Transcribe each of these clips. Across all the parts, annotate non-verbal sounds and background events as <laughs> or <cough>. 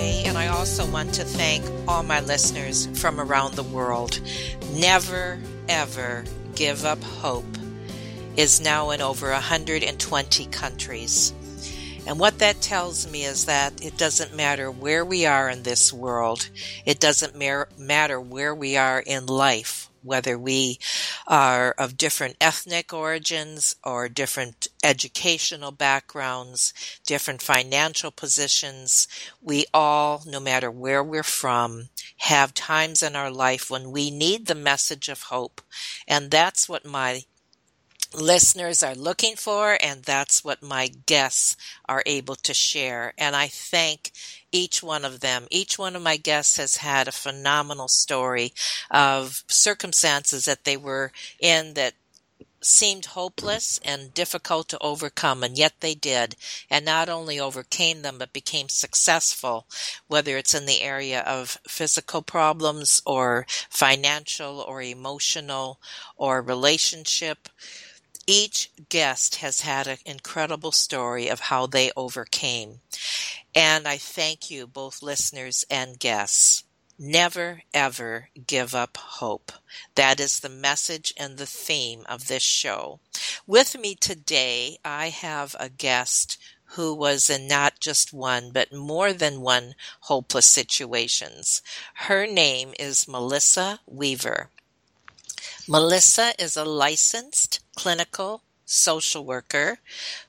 And I also want to thank all my listeners from around the world. Never, ever give up hope is now in over 120 countries. And what that tells me is that it doesn't matter where we are in this world, it doesn't matter where we are in life whether we are of different ethnic origins or different educational backgrounds, different financial positions, we all, no matter where we're from, have times in our life when we need the message of hope. And that's what my listeners are looking for, and that's what my guests are able to share. And I thank each one of them. Each one of my guests has had a phenomenal story of circumstances that they were in that seemed hopeless and difficult to overcome, and yet they did, and not only overcame them, but became successful, whether it's in the area of physical problems or financial or emotional or relationship each guest has had an incredible story of how they overcame. And I thank you, both listeners and guests. Never ever give up hope. That is the message and the theme of this show. With me today, I have a guest who was in not just one, but more than one hopeless situations. Her name is Melissa Weaver. Melissa is a licensed clinical social worker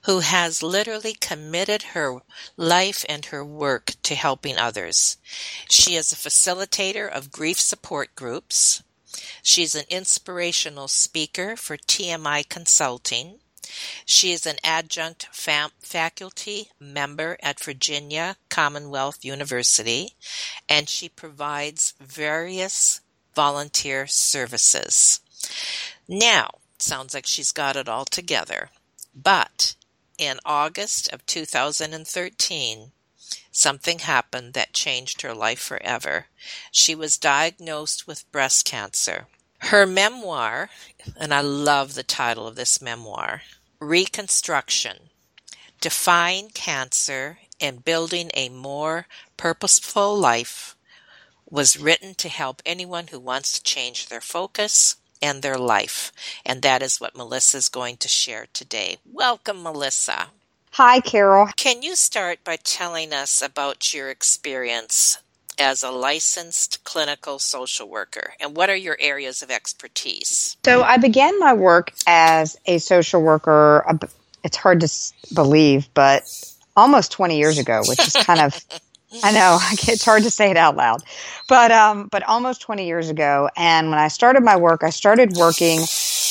who has literally committed her life and her work to helping others. She is a facilitator of grief support groups. She's an inspirational speaker for TMI Consulting. She is an adjunct fam- faculty member at Virginia Commonwealth University, and she provides various volunteer services. Now, sounds like she's got it all together. But in August of 2013, something happened that changed her life forever. She was diagnosed with breast cancer. Her memoir, and I love the title of this memoir, Reconstruction Defying Cancer and Building a More Purposeful Life, was written to help anyone who wants to change their focus, and their life. And that is what Melissa is going to share today. Welcome, Melissa. Hi, Carol. Can you start by telling us about your experience as a licensed clinical social worker and what are your areas of expertise? So, I began my work as a social worker, it's hard to believe, but almost 20 years ago, which is kind of <laughs> I know it's hard to say it out loud, but um, but almost 20 years ago, and when I started my work, I started working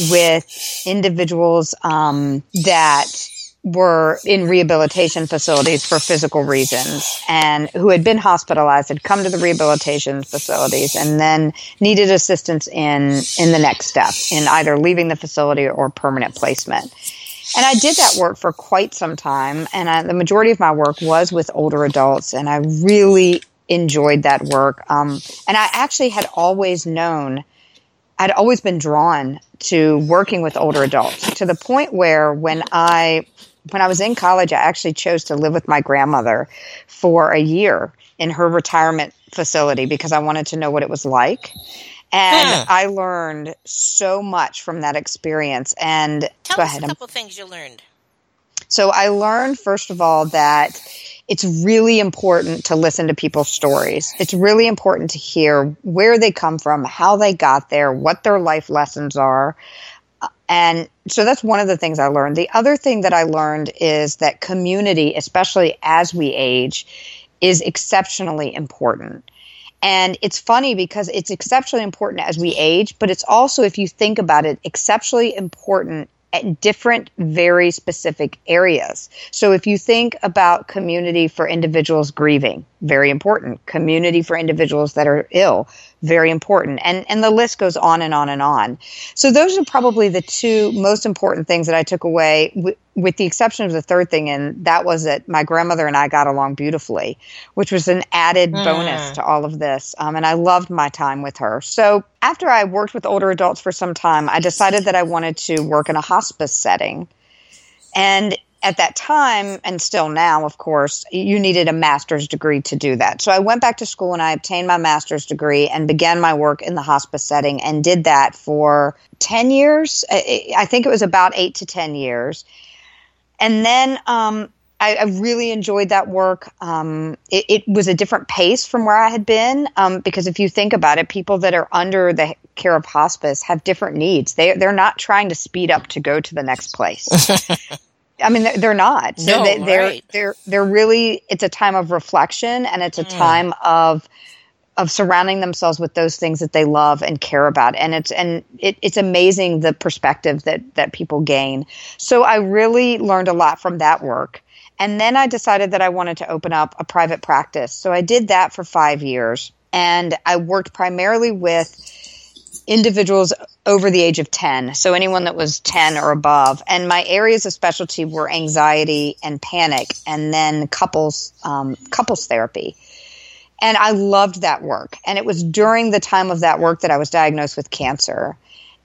with individuals um, that were in rehabilitation facilities for physical reasons and who had been hospitalized had come to the rehabilitation facilities and then needed assistance in in the next step in either leaving the facility or permanent placement and I did that work for quite some time. And I, the majority of my work was with older adults. And I really enjoyed that work. Um, and I actually had always known, I'd always been drawn to working with older adults to the point where when I, when I was in college, I actually chose to live with my grandmother for a year in her retirement facility because I wanted to know what it was like. And huh. I learned so much from that experience. And tell go us ahead. a couple things you learned. So I learned, first of all, that it's really important to listen to people's stories. It's really important to hear where they come from, how they got there, what their life lessons are. And so that's one of the things I learned. The other thing that I learned is that community, especially as we age, is exceptionally important. And it's funny because it's exceptionally important as we age, but it's also, if you think about it, exceptionally important at different, very specific areas. So if you think about community for individuals grieving, very important. Community for individuals that are ill, very important. And, and the list goes on and on and on. So those are probably the two most important things that I took away, w- with the exception of the third thing. And that was that my grandmother and I got along beautifully, which was an added mm. bonus to all of this. Um, and I loved my time with her. So after I worked with older adults for some time, I decided that I wanted to work in a hospice setting. And at that time, and still now, of course, you needed a master's degree to do that. So I went back to school and I obtained my master's degree and began my work in the hospice setting and did that for 10 years. I think it was about eight to 10 years. And then um, I, I, really enjoyed that work. Um, it, it, was a different pace from where I had been um, because if you think about it, people that are under the care of hospice have different needs. They, they're not trying to speed up to go to the next place. <laughs> I mean, they're not. No, they, they're right. they're they're really. It's a time of reflection, and it's a mm. time of of surrounding themselves with those things that they love and care about, and it's and it, it's amazing the perspective that that people gain. So I really learned a lot from that work, and then I decided that I wanted to open up a private practice. So I did that for five years, and I worked primarily with individuals over the age of 10. So anyone that was 10 or above. And my areas of specialty were anxiety and panic and then couples, um, couples therapy. And I loved that work. And it was during the time of that work that I was diagnosed with cancer.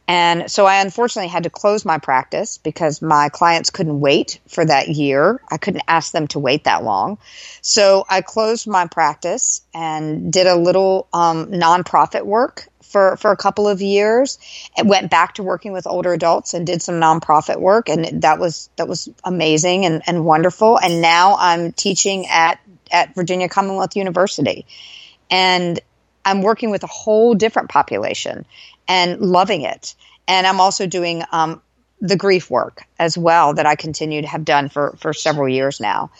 And so I unfortunately had to close my practice because my clients couldn't wait for that year. I couldn't ask them to wait that long. So I closed my practice and did a little um, nonprofit work for, for a couple of years and went back to working with older adults and did some nonprofit work and that was that was amazing and, and wonderful and now I'm teaching at at Virginia Commonwealth University and I'm working with a whole different population and loving it and I'm also doing um, the grief work as well that I continue to have done for for several years now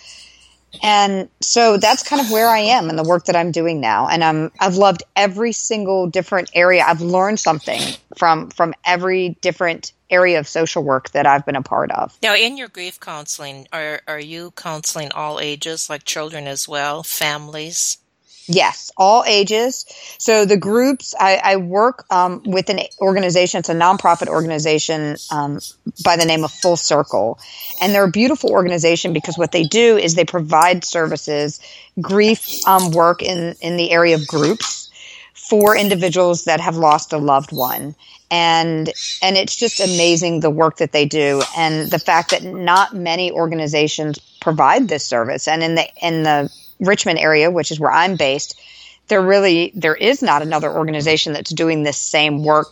and so that's kind of where I am in the work that I'm doing now. And I'm, I've loved every single different area. I've learned something from, from every different area of social work that I've been a part of. Now, in your grief counseling, are, are you counseling all ages, like children as well, families? Yes, all ages. So the groups, I, I work um, with an organization, it's a nonprofit organization um, by the name of Full Circle. And they're a beautiful organization because what they do is they provide services, grief um, work in, in the area of groups for individuals that have lost a loved one. And and it's just amazing the work that they do and the fact that not many organizations provide this service. And in the in the Richmond area, which is where I'm based, there really there is not another organization that's doing this same work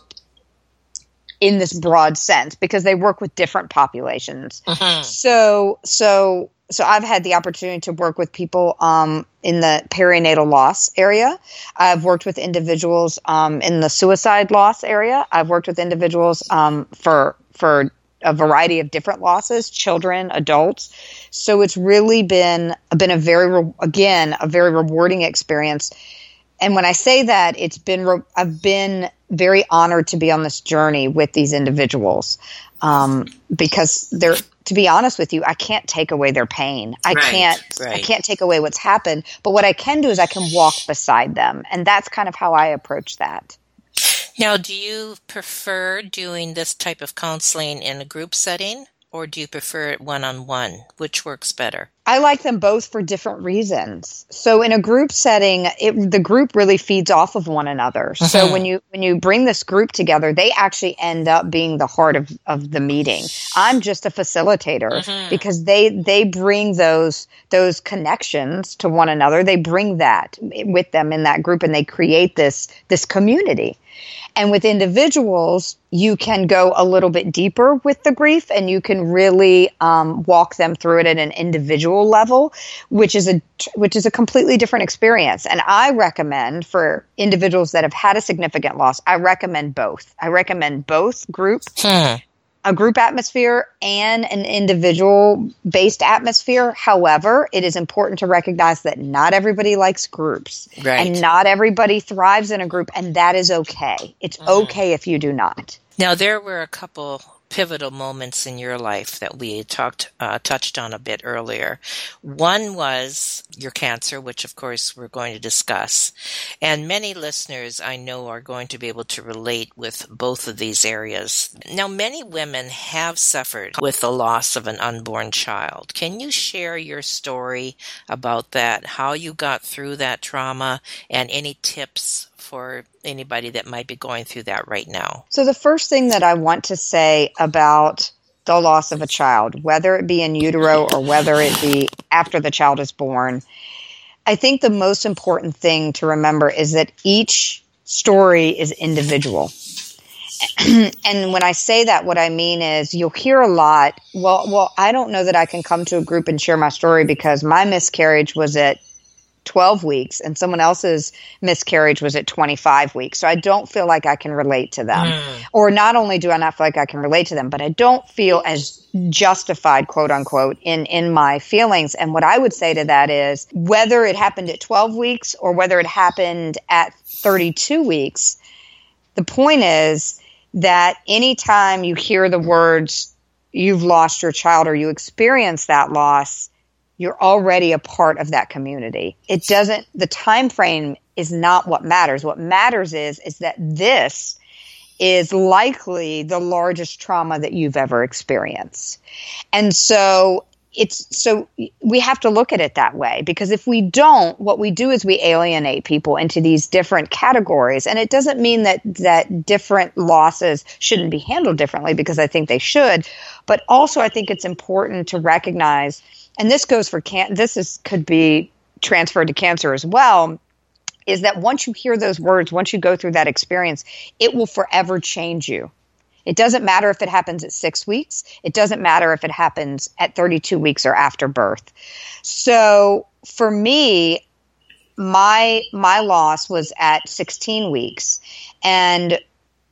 in this broad sense because they work with different populations. Uh-huh. So so so I've had the opportunity to work with people um, in the perinatal loss area. I've worked with individuals um, in the suicide loss area. I've worked with individuals um, for for a variety of different losses, children, adults. So it's really been been a very again a very rewarding experience. And when I say that, it's been I've been very honored to be on this journey with these individuals um, because they're to be honest with you, I can't take away their pain. I right, can't right. I can't take away what's happened, but what I can do is I can walk beside them. And that's kind of how I approach that. Now, do you prefer doing this type of counseling in a group setting or do you prefer it one on one? Which works better? I like them both for different reasons. So in a group setting, it, the group really feeds off of one another. Uh-huh. So when you when you bring this group together, they actually end up being the heart of, of the meeting. I'm just a facilitator uh-huh. because they they bring those those connections to one another. They bring that with them in that group and they create this this community. And with individuals, you can go a little bit deeper with the grief and you can really um, walk them through it at an individual level, which is a which is a completely different experience. And I recommend for individuals that have had a significant loss, I recommend both. I recommend both group hmm a group atmosphere and an individual based atmosphere. However, it is important to recognize that not everybody likes groups right. and not everybody thrives in a group, and that is okay. It's mm. okay if you do not. Now, there were a couple pivotal moments in your life that we talked uh, touched on a bit earlier. One was your cancer, which of course we're going to discuss, and many listeners I know are going to be able to relate with both of these areas. Now, many women have suffered with the loss of an unborn child. Can you share your story about that? How you got through that trauma, and any tips for anybody that might be going through that right now? So, the first thing that I want to say about the loss of a child, whether it be in utero or whether it be after the child is born, I think the most important thing to remember is that each story is individual. <clears throat> and when I say that, what I mean is you'll hear a lot. Well, well, I don't know that I can come to a group and share my story because my miscarriage was at 12 weeks and someone else's miscarriage was at 25 weeks. So I don't feel like I can relate to them. Mm. Or not only do I not feel like I can relate to them, but I don't feel as justified, quote unquote, in, in my feelings. And what I would say to that is whether it happened at 12 weeks or whether it happened at 32 weeks, the point is that anytime you hear the words, you've lost your child or you experience that loss, you're already a part of that community. It doesn't, the time frame is not what matters. What matters is, is that this is likely the largest trauma that you've ever experienced. And so it's so we have to look at it that way because if we don't what we do is we alienate people into these different categories and it doesn't mean that that different losses shouldn't be handled differently because I think they should but also I think it's important to recognize and this goes for can this is could be transferred to cancer as well is that once you hear those words once you go through that experience it will forever change you. It doesn't matter if it happens at 6 weeks. It doesn't matter if it happens at 32 weeks or after birth. So for me my my loss was at 16 weeks. And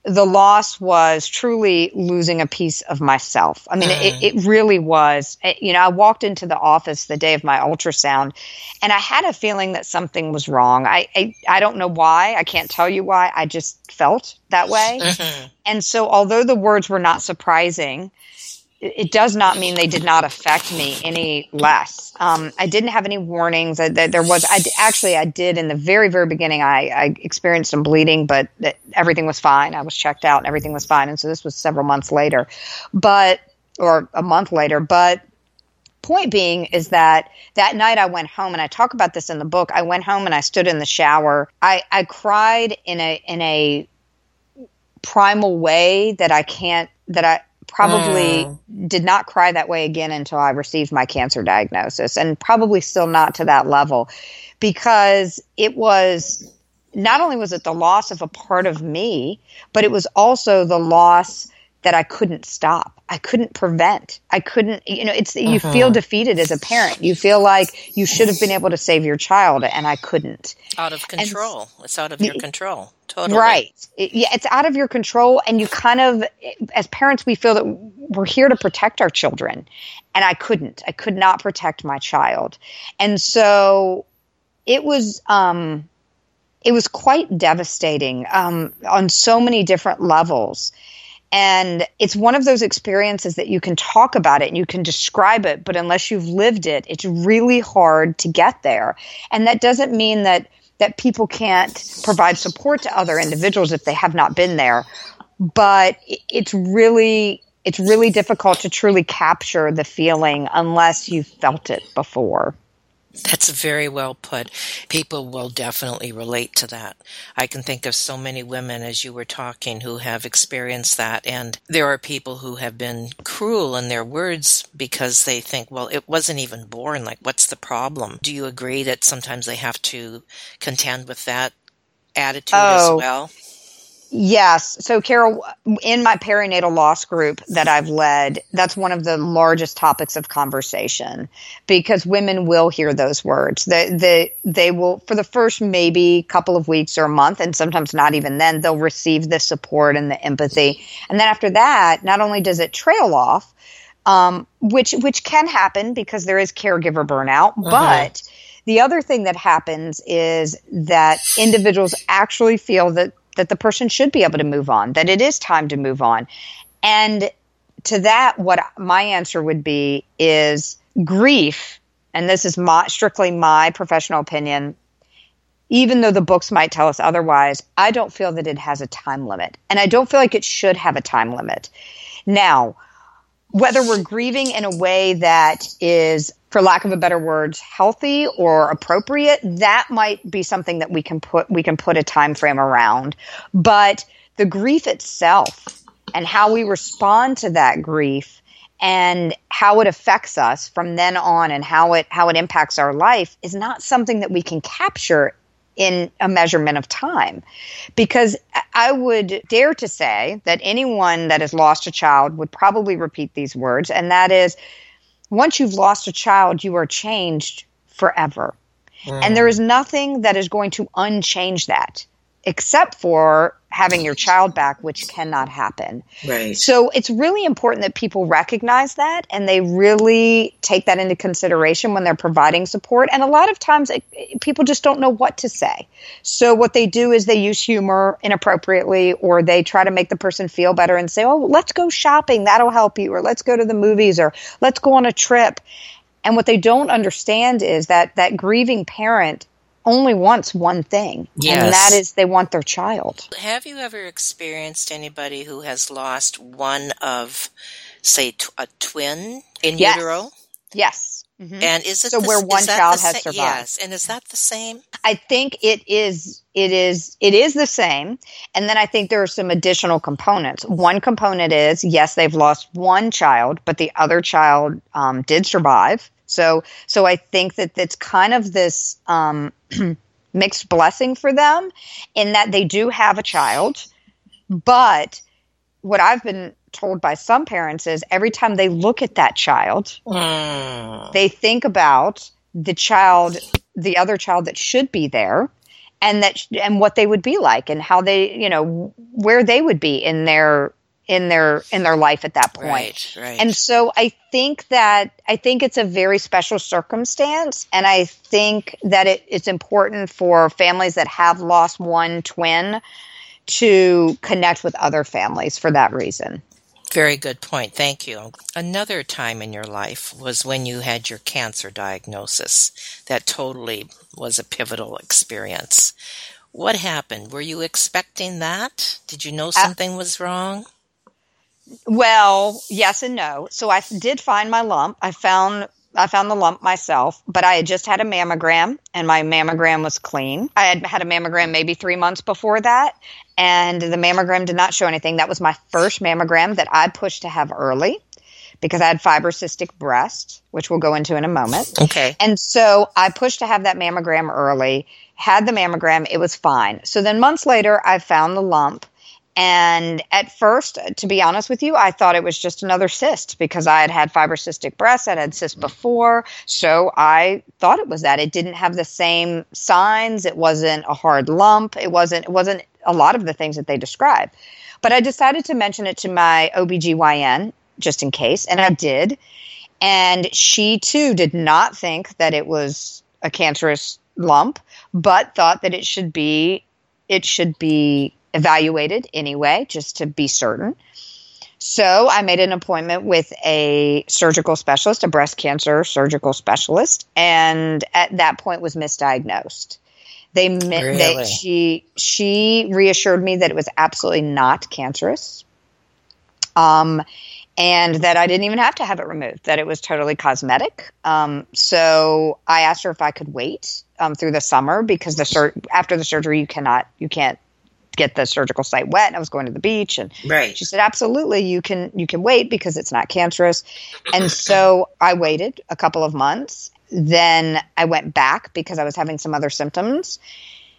the loss was truly losing a piece of myself. I mean, it, it, really was. It, you know, I walked into the office the day of my ultrasound and I had a feeling that something was wrong. I, I, I don't know why. I can't tell you why. I just felt that way. Mm-hmm. And so, although the words were not surprising, it does not mean they did not affect me any less. Um, I didn't have any warnings. I, there was I, actually I did in the very very beginning. I, I experienced some bleeding, but everything was fine. I was checked out and everything was fine. And so this was several months later, but or a month later. But point being is that that night I went home and I talk about this in the book. I went home and I stood in the shower. I, I cried in a in a primal way that I can't that I probably mm. did not cry that way again until I received my cancer diagnosis, and probably still not to that level because it was not only was it the loss of a part of me, but it was also the loss that I couldn't stop. I couldn't prevent. I couldn't, you know, it's, you uh-huh. feel defeated as a parent. You feel like you should have been able to save your child and I couldn't. Out of control. And, it's out of your control. Totally. Right. It, yeah, it's out of your control. And you kind of, as parents, we feel that we're here to protect our children. And I couldn't. I could not protect my child. And so it was, um, it was quite devastating um, on so many different levels. And it's one of those experiences that you can talk about it and you can describe it, but unless you've lived it, it's really hard to get there. And that doesn't mean that that people can't provide support to other individuals if they have not been there. But it's really it's really difficult to truly capture the feeling unless you've felt it before. That's very well put. People will definitely relate to that. I can think of so many women as you were talking who have experienced that. And there are people who have been cruel in their words because they think, well, it wasn't even born. Like, what's the problem? Do you agree that sometimes they have to contend with that attitude oh, as well? Yes. So, Carol, in my perinatal loss group that I've led, that's one of the largest topics of conversation because women will hear those words. They, they, they will, for the first maybe couple of weeks or a month, and sometimes not even then, they'll receive the support and the empathy. And then after that, not only does it trail off, um, which which can happen because there is caregiver burnout, uh-huh. but the other thing that happens is that individuals actually feel that that the person should be able to move on, that it is time to move on. And to that, what my answer would be is grief, and this is my, strictly my professional opinion. Even though the books might tell us otherwise, I don't feel that it has a time limit. And I don't feel like it should have a time limit. Now, whether we're grieving in a way that is for lack of a better word, healthy or appropriate, that might be something that we can put we can put a time frame around. But the grief itself and how we respond to that grief and how it affects us from then on and how it how it impacts our life is not something that we can capture in a measurement of time. Because I would dare to say that anyone that has lost a child would probably repeat these words, and that is once you've lost a child, you are changed forever. Mm. And there is nothing that is going to unchange that except for having your child back, which cannot happen. Right. So it's really important that people recognize that and they really take that into consideration when they're providing support. And a lot of times it, people just don't know what to say. So what they do is they use humor inappropriately or they try to make the person feel better and say, oh, let's go shopping. That'll help you. Or let's go to the movies or let's go on a trip. And what they don't understand is that that grieving parent only wants one thing, yes. and that is they want their child. Have you ever experienced anybody who has lost one of, say, a twin in yes. utero? Yes. Mm-hmm. And is it so the, where one child has survived? Yes, and is that the same? I think it is. It is. It is the same. And then I think there are some additional components. One component is yes, they've lost one child, but the other child um, did survive. So, so I think that it's kind of this um, <clears throat> mixed blessing for them in that they do have a child, but what I've been told by some parents is every time they look at that child, mm. they think about the child, the other child that should be there, and that and what they would be like, and how they, you know, where they would be in their in their in their life at that point. Right, right. And so I think that I think it's a very special circumstance and I think that it, it's important for families that have lost one twin to connect with other families for that reason. Very good point. Thank you. Another time in your life was when you had your cancer diagnosis. That totally was a pivotal experience. What happened? Were you expecting that? Did you know something was wrong? Well, yes and no. So I did find my lump. I found I found the lump myself, but I had just had a mammogram and my mammogram was clean. I had had a mammogram maybe three months before that, and the mammogram did not show anything. That was my first mammogram that I pushed to have early because I had fibrocystic breast, which we'll go into in a moment. Okay. And so I pushed to have that mammogram early, had the mammogram, it was fine. So then months later, I found the lump and at first, to be honest with you, I thought it was just another cyst because I had had fibrocystic breasts. I'd had cysts before. So I thought it was that. It didn't have the same signs. It wasn't a hard lump. It wasn't, it wasn't a lot of the things that they describe. But I decided to mention it to my OBGYN just in case. And I did. And she too did not think that it was a cancerous lump, but thought that it should be, it should be evaluated anyway, just to be certain. So I made an appointment with a surgical specialist, a breast cancer surgical specialist, and at that point was misdiagnosed. They, really? they she she reassured me that it was absolutely not cancerous. Um, and that I didn't even have to have it removed, that it was totally cosmetic. Um, so I asked her if I could wait um, through the summer because the sur- after the surgery you cannot you can't get the surgical site wet and I was going to the beach and right. she said absolutely you can you can wait because it's not cancerous and <laughs> so I waited a couple of months then I went back because I was having some other symptoms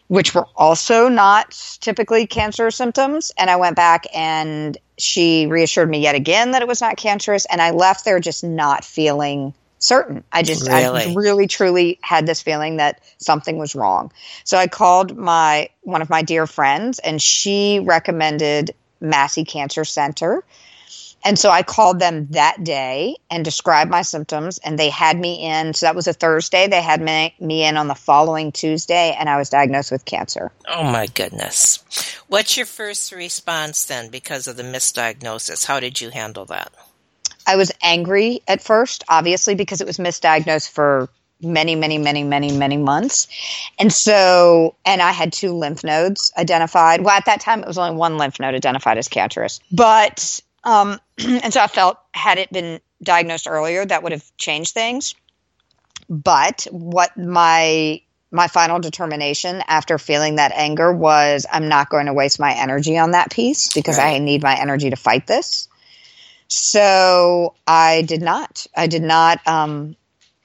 which were also not typically cancer symptoms. And I went back and she reassured me yet again that it was not cancerous. And I left there just not feeling certain. I just, really? I really truly had this feeling that something was wrong. So I called my, one of my dear friends and she recommended Massey Cancer Center and so I called them that day and described my symptoms, and they had me in. So that was a Thursday. They had me, me in on the following Tuesday, and I was diagnosed with cancer. Oh my goodness. What's your first response then because of the misdiagnosis? How did you handle that? I was angry at first, obviously, because it was misdiagnosed for many, many, many, many, many months. And so, and I had two lymph nodes identified. Well, at that time, it was only one lymph node identified as cancerous. But um, <clears throat> and so I felt had it been diagnosed earlier, that would have changed things. But what my my final determination after feeling that anger was I'm not going to waste my energy on that piece because right. I need my energy to fight this. So I did not. I did not. Um,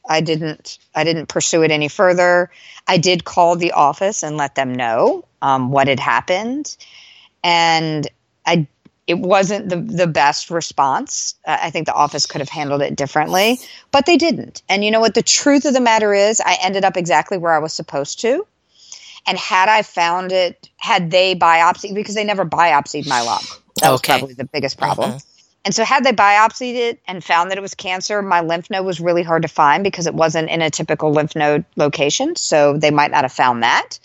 I didn't. I didn't pursue it any further. I did call the office and let them know um, what had happened, and I it wasn't the, the best response. Uh, I think the office could have handled it differently, but they didn't. And you know what? The truth of the matter is, I ended up exactly where I was supposed to. And had I found it, had they biopsied, because they never biopsied my lung. That was probably the biggest problem. Mm-hmm. And so, had they biopsied it and found that it was cancer, my lymph node was really hard to find because it wasn't in a typical lymph node location. So, they might not have found that.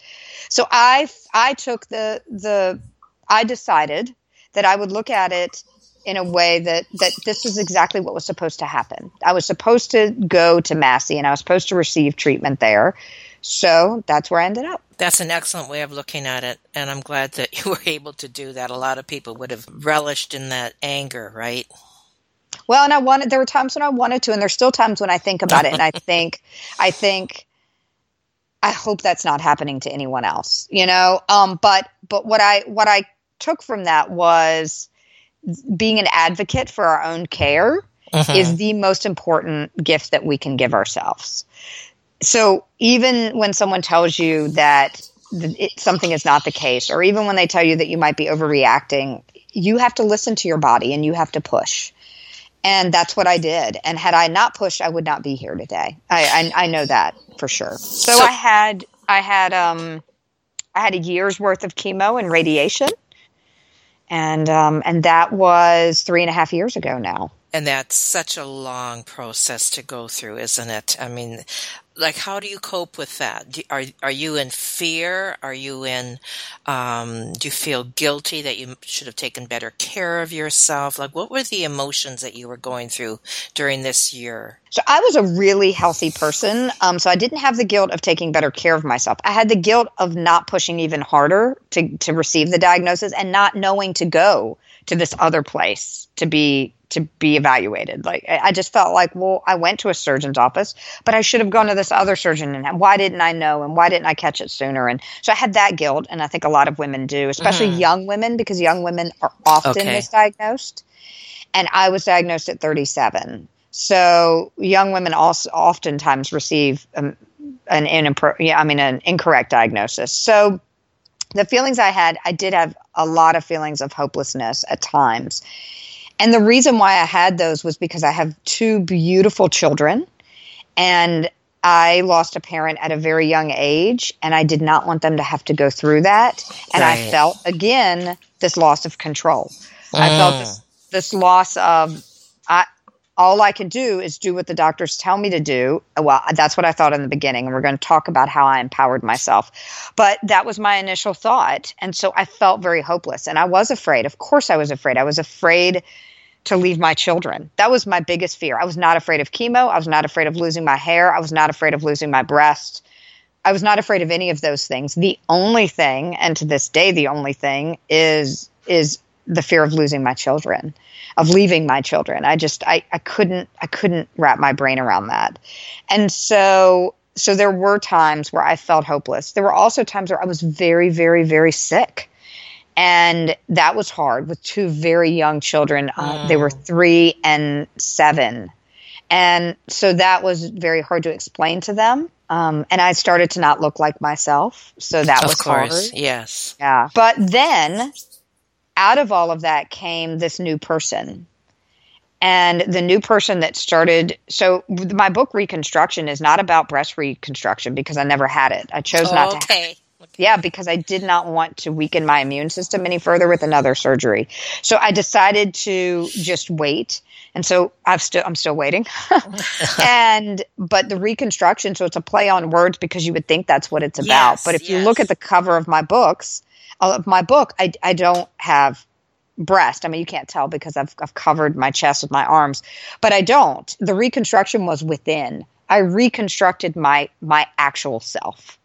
So, I, I took the, the, I decided that I would look at it in a way that that this is exactly what was supposed to happen. I was supposed to go to Massey and I was supposed to receive treatment there. So that's where I ended up. That's an excellent way of looking at it. And I'm glad that <laughs> you were able to do that. A lot of people would have relished in that anger, right? Well, and I wanted, there were times when I wanted to, and there's still times when I think about it and I <laughs> think, I think, I hope that's not happening to anyone else, you know? Um, but, but what I, what I took from that was being an advocate for our own care uh-huh. is the most important gift that we can give ourselves. So even when someone tells you that it, something is not the case, or even when they tell you that you might be overreacting, you have to listen to your body and you have to push. And that's what I did. And had I not pushed, I would not be here today. I, I, I know that for sure. So, so I had I had um I had a year's worth of chemo and radiation and um, and that was three and a half years ago now. And that's such a long process to go through, isn't it? I mean, like, how do you cope with that? Are are you in fear? Are you in? Um, do you feel guilty that you should have taken better care of yourself? Like, what were the emotions that you were going through during this year? So I was a really healthy person. Um, so I didn't have the guilt of taking better care of myself. I had the guilt of not pushing even harder to to receive the diagnosis and not knowing to go to this other place to be to be evaluated. Like I just felt like, well, I went to a surgeon's office, but I should have gone to this other surgeon and why didn't I know and why didn't I catch it sooner? And so I had that guilt and I think a lot of women do, especially mm-hmm. young women because young women are often okay. misdiagnosed. And I was diagnosed at 37. So young women also oftentimes receive um, an inappro- yeah, I mean an incorrect diagnosis. So the feelings I had, I did have a lot of feelings of hopelessness at times. And the reason why I had those was because I have two beautiful children and I lost a parent at a very young age and I did not want them to have to go through that. And right. I felt again this loss of control. Mm. I felt this, this loss of I, all I can do is do what the doctors tell me to do. Well, that's what I thought in the beginning. And we're going to talk about how I empowered myself. But that was my initial thought. And so I felt very hopeless. And I was afraid. Of course, I was afraid. I was afraid to leave my children. That was my biggest fear. I was not afraid of chemo. I was not afraid of losing my hair. I was not afraid of losing my breast. I was not afraid of any of those things. The only thing, and to this day, the only thing is is the fear of losing my children of leaving my children. I just I, I couldn't I couldn't wrap my brain around that. And so so there were times where I felt hopeless. There were also times where I was very, very, very sick. And that was hard with two very young children. Uh, They were mm. three and seven. And so that was very hard to explain to them Um, and I started to not look like myself. So that of was course, hard. yes. Yeah. But then out of all of that came this new person. And the new person that started, so my book Reconstruction is not about breast reconstruction because I never had it. I chose not to. Okay. Yeah, because I did not want to weaken my immune system any further with another surgery. So I decided to just wait. And so I've still I'm still waiting. <laughs> and but the reconstruction, so it's a play on words because you would think that's what it's about. Yes, but if you look at the cover of my books, of my book, I I don't have breast. I mean, you can't tell because I've I've covered my chest with my arms, but I don't. The reconstruction was within. I reconstructed my my actual self.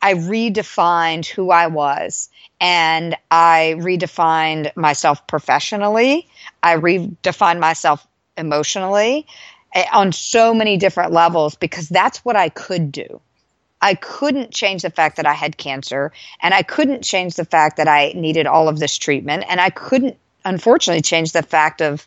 I redefined who I was and I redefined myself professionally. I redefined myself emotionally eh, on so many different levels because that's what I could do. I couldn't change the fact that I had cancer and I couldn't change the fact that I needed all of this treatment and I couldn't unfortunately change the fact of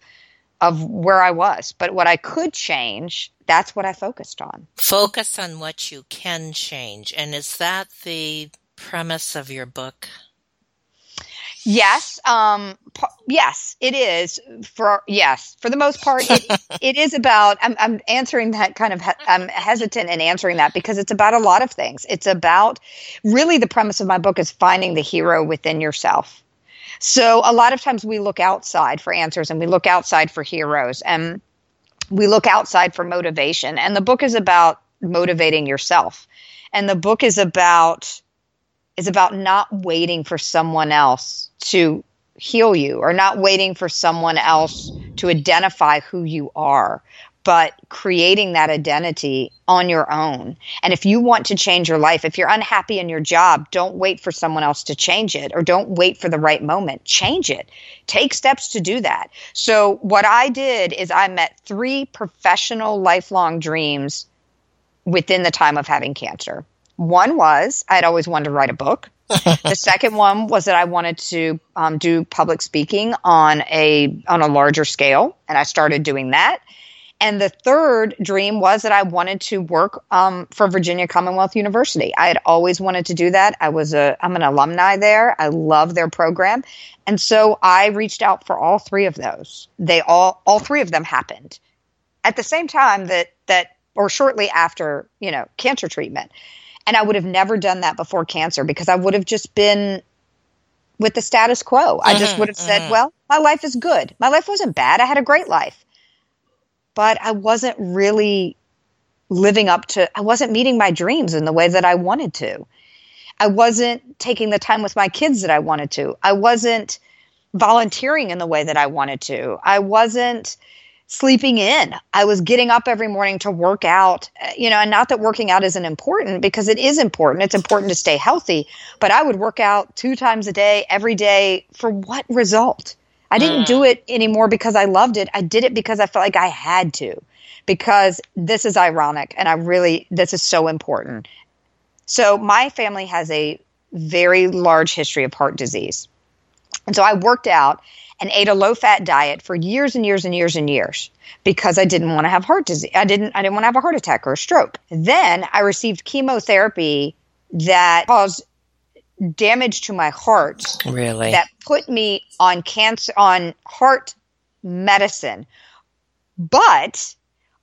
of where I was. But what I could change, that's what I focused on. Focus on what you can change. And is that the premise of your book? Yes, um, yes, it is. For yes, for the most part, it, <laughs> it is about. I'm, I'm answering that kind of. He, I'm hesitant in answering that because it's about a lot of things. It's about really the premise of my book is finding the hero within yourself. So a lot of times we look outside for answers and we look outside for heroes and we look outside for motivation. And the book is about motivating yourself. And the book is about is about not waiting for someone else to heal you or not waiting for someone else to identify who you are but creating that identity on your own. And if you want to change your life, if you're unhappy in your job, don't wait for someone else to change it or don't wait for the right moment. Change it. Take steps to do that. So, what I did is I met three professional lifelong dreams within the time of having cancer. One was I'd always wanted to write a book. <laughs> the second one was that I wanted to um, do public speaking on a on a larger scale, and I started doing that. And the third dream was that I wanted to work um, for Virginia Commonwealth University. I had always wanted to do that. I was a I'm an alumni there. I love their program, and so I reached out for all three of those. They all all three of them happened at the same time that that or shortly after you know cancer treatment. And I would have never done that before cancer because I would have just been with the status quo. I just mm-hmm, would have said, mm-hmm. well, my life is good. My life wasn't bad. I had a great life. But I wasn't really living up to, I wasn't meeting my dreams in the way that I wanted to. I wasn't taking the time with my kids that I wanted to. I wasn't volunteering in the way that I wanted to. I wasn't sleeping in. I was getting up every morning to work out, uh, you know, and not that working out isn't important because it is important. It's important to stay healthy, but I would work out two times a day, every day for what result? I didn't do it anymore because I loved it. I did it because I felt like I had to. Because this is ironic and I really this is so important. So my family has a very large history of heart disease. And so I worked out and ate a low fat diet for years and years and years and years because I didn't want to have heart disease. I didn't I didn't want to have a heart attack or a stroke. Then I received chemotherapy that caused damage to my heart Really? that put me on cancer on heart medicine. But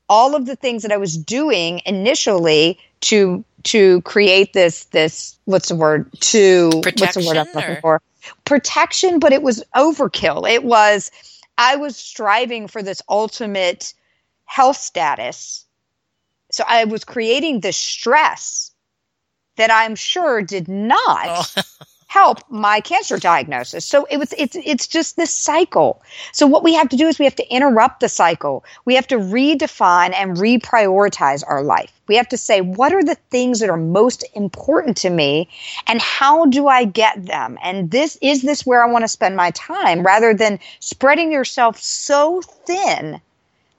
all of the things that I was doing initially to to create this this what's the word to what's the word I'm looking or- for protection, but it was overkill. It was I was striving for this ultimate health status. So I was creating this stress that I'm sure did not Oh. <laughs> help my cancer diagnosis. So it was it's it's just this cycle. So what we have to do is we have to interrupt the cycle. We have to redefine and reprioritize our life. We have to say what are the things that are most important to me and how do I get them? And this is this where I want to spend my time rather than spreading yourself so thin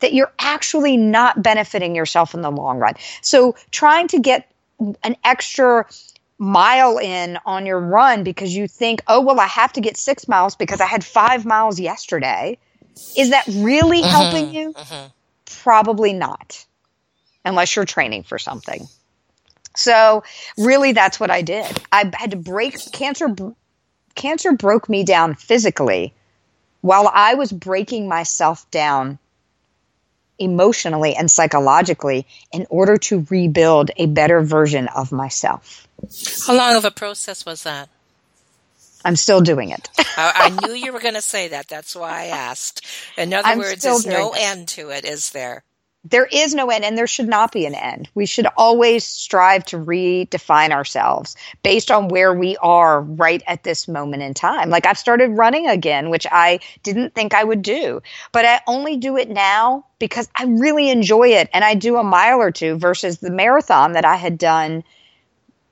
that you're actually not benefiting yourself in the long run. So trying to get an extra mile in on your run because you think, oh, well, I have to get six miles because I had five miles yesterday. Is that really mm-hmm. helping you? Mm-hmm. Probably not, unless you're training for something. So really that's what I did. I had to break cancer cancer broke me down physically while I was breaking myself down emotionally and psychologically in order to rebuild a better version of myself. How long of a process was that? I'm still doing it. <laughs> I, I, knew you were going to say that. That's why I asked. In other I'm words, there's no it. end to it, is there? there is no end and there should not be an end. We should always strive to redefine ourselves based on where we are right at this moment in time. Like I've started running again, which I didn't think I would do, but I only do it now because I really enjoy it and I do a mile or two versus the marathon that I had done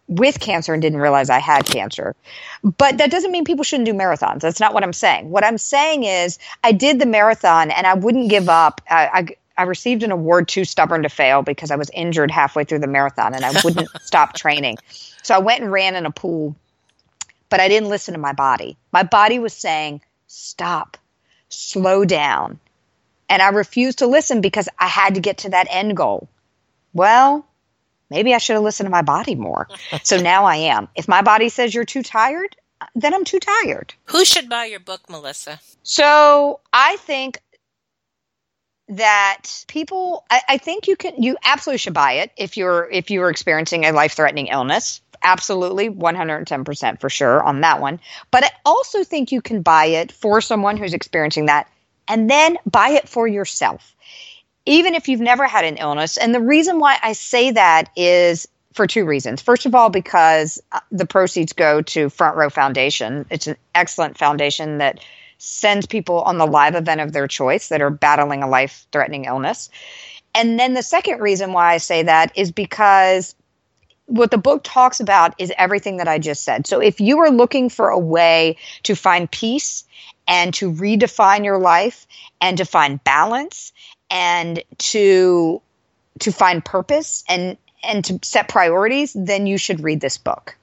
with cancer and didn't realize I had cancer. But that doesn't mean people shouldn't do marathons. That's not what I'm saying. What I'm saying is I did the marathon and I wouldn't give up. I, I I received an award too stubborn to fail because I was injured halfway through the marathon and I wouldn't <laughs> stop training. So I went and ran in a pool, but I didn't listen to my body. My body was saying, stop, slow down. And I refused to listen because I had to get to that end goal. Well, maybe I should have listened to my body more. <laughs> so now I am. If my body says you're too tired, then I'm too tired. Who should buy your book, Melissa? So I think that people I, I, think you can you absolutely should buy it if you're if you're experiencing a life threatening illness absolutely 110% for sure on that one but i also think you can buy it for someone who's experiencing that and then buy it for yourself even if you've never had an illness and the reason why i say that is for two reasons first of all because uh, the proceeds go to front row foundation it's an excellent foundation that sends people on the live event of their choice that are battling a life threatening illness. And then the second reason why I say that is because what the book talks about is everything that I just said. So if you are looking for a way to find peace and to redefine your life and to find balance and to to find purpose and and to set priorities, then you should read this book.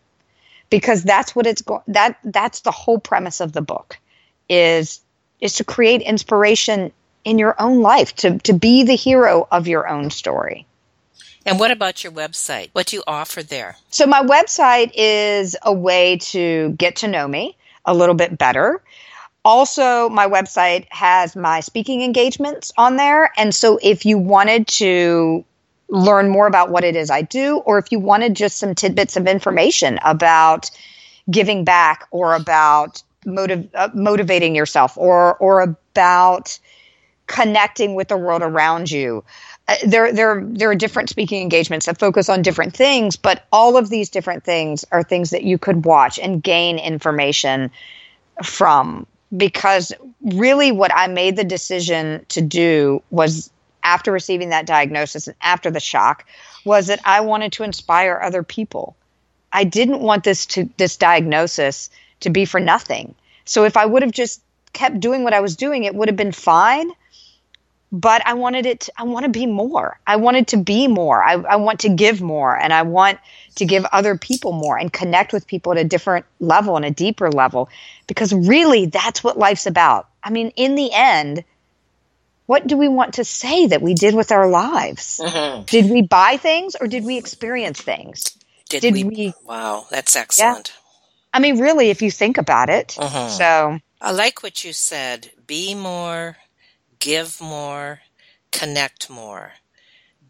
Because that's what it's going that that's the whole premise of the book is is to create inspiration in your own life to to be the hero of your own story. And what about your website? What do you offer there? So my website is a way to get to know me a little bit better. Also, my website has my speaking engagements on there. And so if you wanted to learn more about what it is I do, or if you wanted just some tidbits of information about giving back or about motiv- uh, motivating yourself or or about connecting with the world around you. Uh, there, there, there are different speaking engagements that focus on different things, but all of these different things are things that you could watch and gain information from. Because really, what I made the decision to do was after receiving that diagnosis and after the shock, was that I wanted to inspire other people. I didn't want this to this diagnosis to be for nothing. So if I would have just kept doing what I was doing, it would have been fine. But I wanted it, to, I want to be more. I wanted to be more. I, I want to give more and I want to give other people more and connect with people at a different level and a deeper level because really that's what life's about. I mean, in the end, what do we want to say that we did with our lives? Mm-hmm. Did we buy things or did we experience things? Did, did we, we, Wow, that's excellent. Yeah. I mean, really, if you think about it. Uh-huh. So I like what you said. Be more, give more, connect more,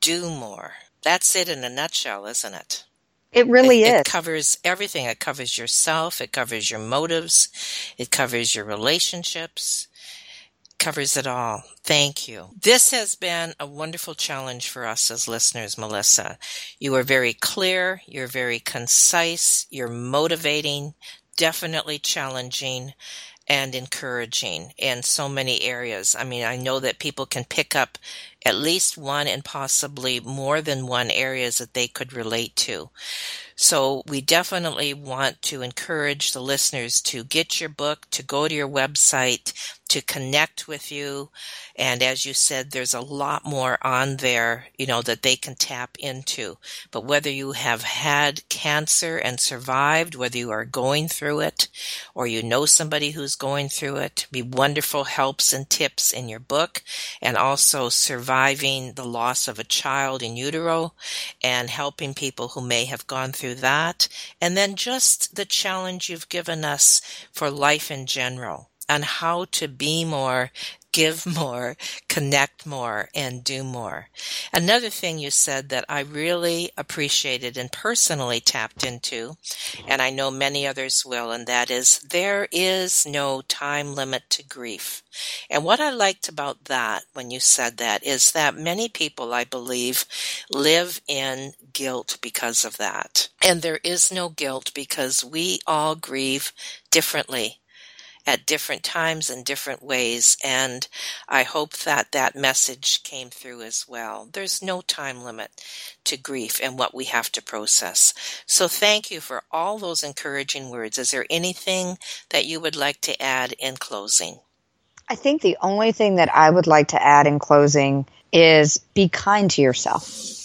do more. That's it in a nutshell, isn't it? It really it, is. It covers everything. It covers yourself. It covers your motives. It covers your relationships covers it all. Thank you. This has been a wonderful challenge for us as listeners, Melissa. You are very clear, you're very concise, you're motivating, definitely challenging and encouraging in so many areas. I mean, I know that people can pick up at least one and possibly more than one areas that they could relate to. So we definitely want to encourage the listeners to get your book, to go to your website, to connect with you. And as you said, there's a lot more on there, you know, that they can tap into. But whether you have had cancer and survived, whether you are going through it or you know somebody who's going through it, be wonderful helps and tips in your book and also survive surviving the loss of a child in utero and helping people who may have gone through that. And then just the challenge you've given us for life in general on how to be more give more, connect more, and do more. Another thing you said that I really appreciated and personally tapped into, and I know many others will, and that is there is no time limit to grief. And what I liked about that when you said that is that many people, I believe, live in guilt because of that. And there is no guilt because we all grieve differently at different times and different ways. And I hope that that message came through as well. There's no time limit to grief and what we have to process. So thank you for all those encouraging words. Is there anything that you would like to add in closing? I think the only thing that I would like to add in closing is be kind to yourself.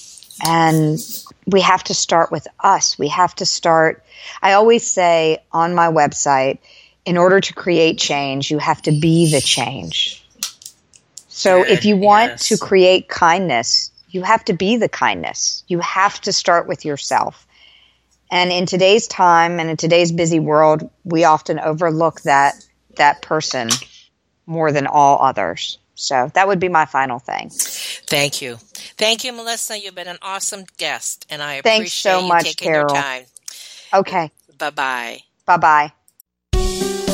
And we have to start with us. We have to start. I always say on my website, in order to create change, you have to be the change. So Good, if you want yes. to create kindness, you have to be the kindness. You have to start with yourself. And in today's time and in today's busy world, we often overlook that that person more than all others. So that would be my final thing. Thank you. Thank you, Melissa. You've been an awesome guest and I Thanks appreciate so much, you taking Carol. your time. Okay. Bye bye. Bye bye.